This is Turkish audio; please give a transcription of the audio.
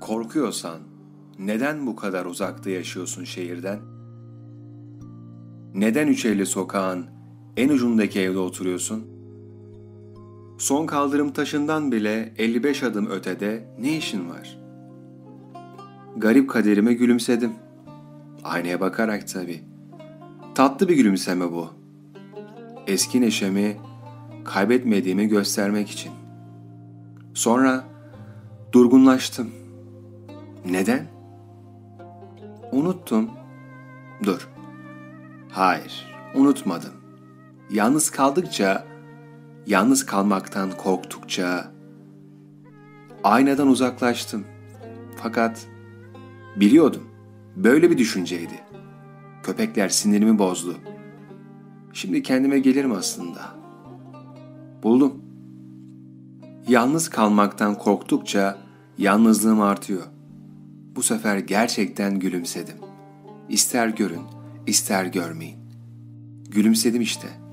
Korkuyorsan neden bu kadar uzakta yaşıyorsun şehirden? Neden Üçelli sokağın en ucundaki evde oturuyorsun? Son kaldırım taşından bile 55 adım ötede ne işin var? Garip kaderime gülümsedim. Aynaya bakarak tabii. Tatlı bir gülümseme bu. Eski neşemi kaybetmediğimi göstermek için. Sonra durgunlaştım. Neden? Unuttum. Dur. Hayır, unutmadım. Yalnız kaldıkça, yalnız kalmaktan korktukça aynadan uzaklaştım. Fakat biliyordum. Böyle bir düşünceydi. Köpekler sinirimi bozdu. Şimdi kendime gelirim aslında. Buldum. Yalnız kalmaktan korktukça yalnızlığım artıyor. Bu sefer gerçekten gülümsedim. İster görün, ister görmeyin. Gülümsedim işte.''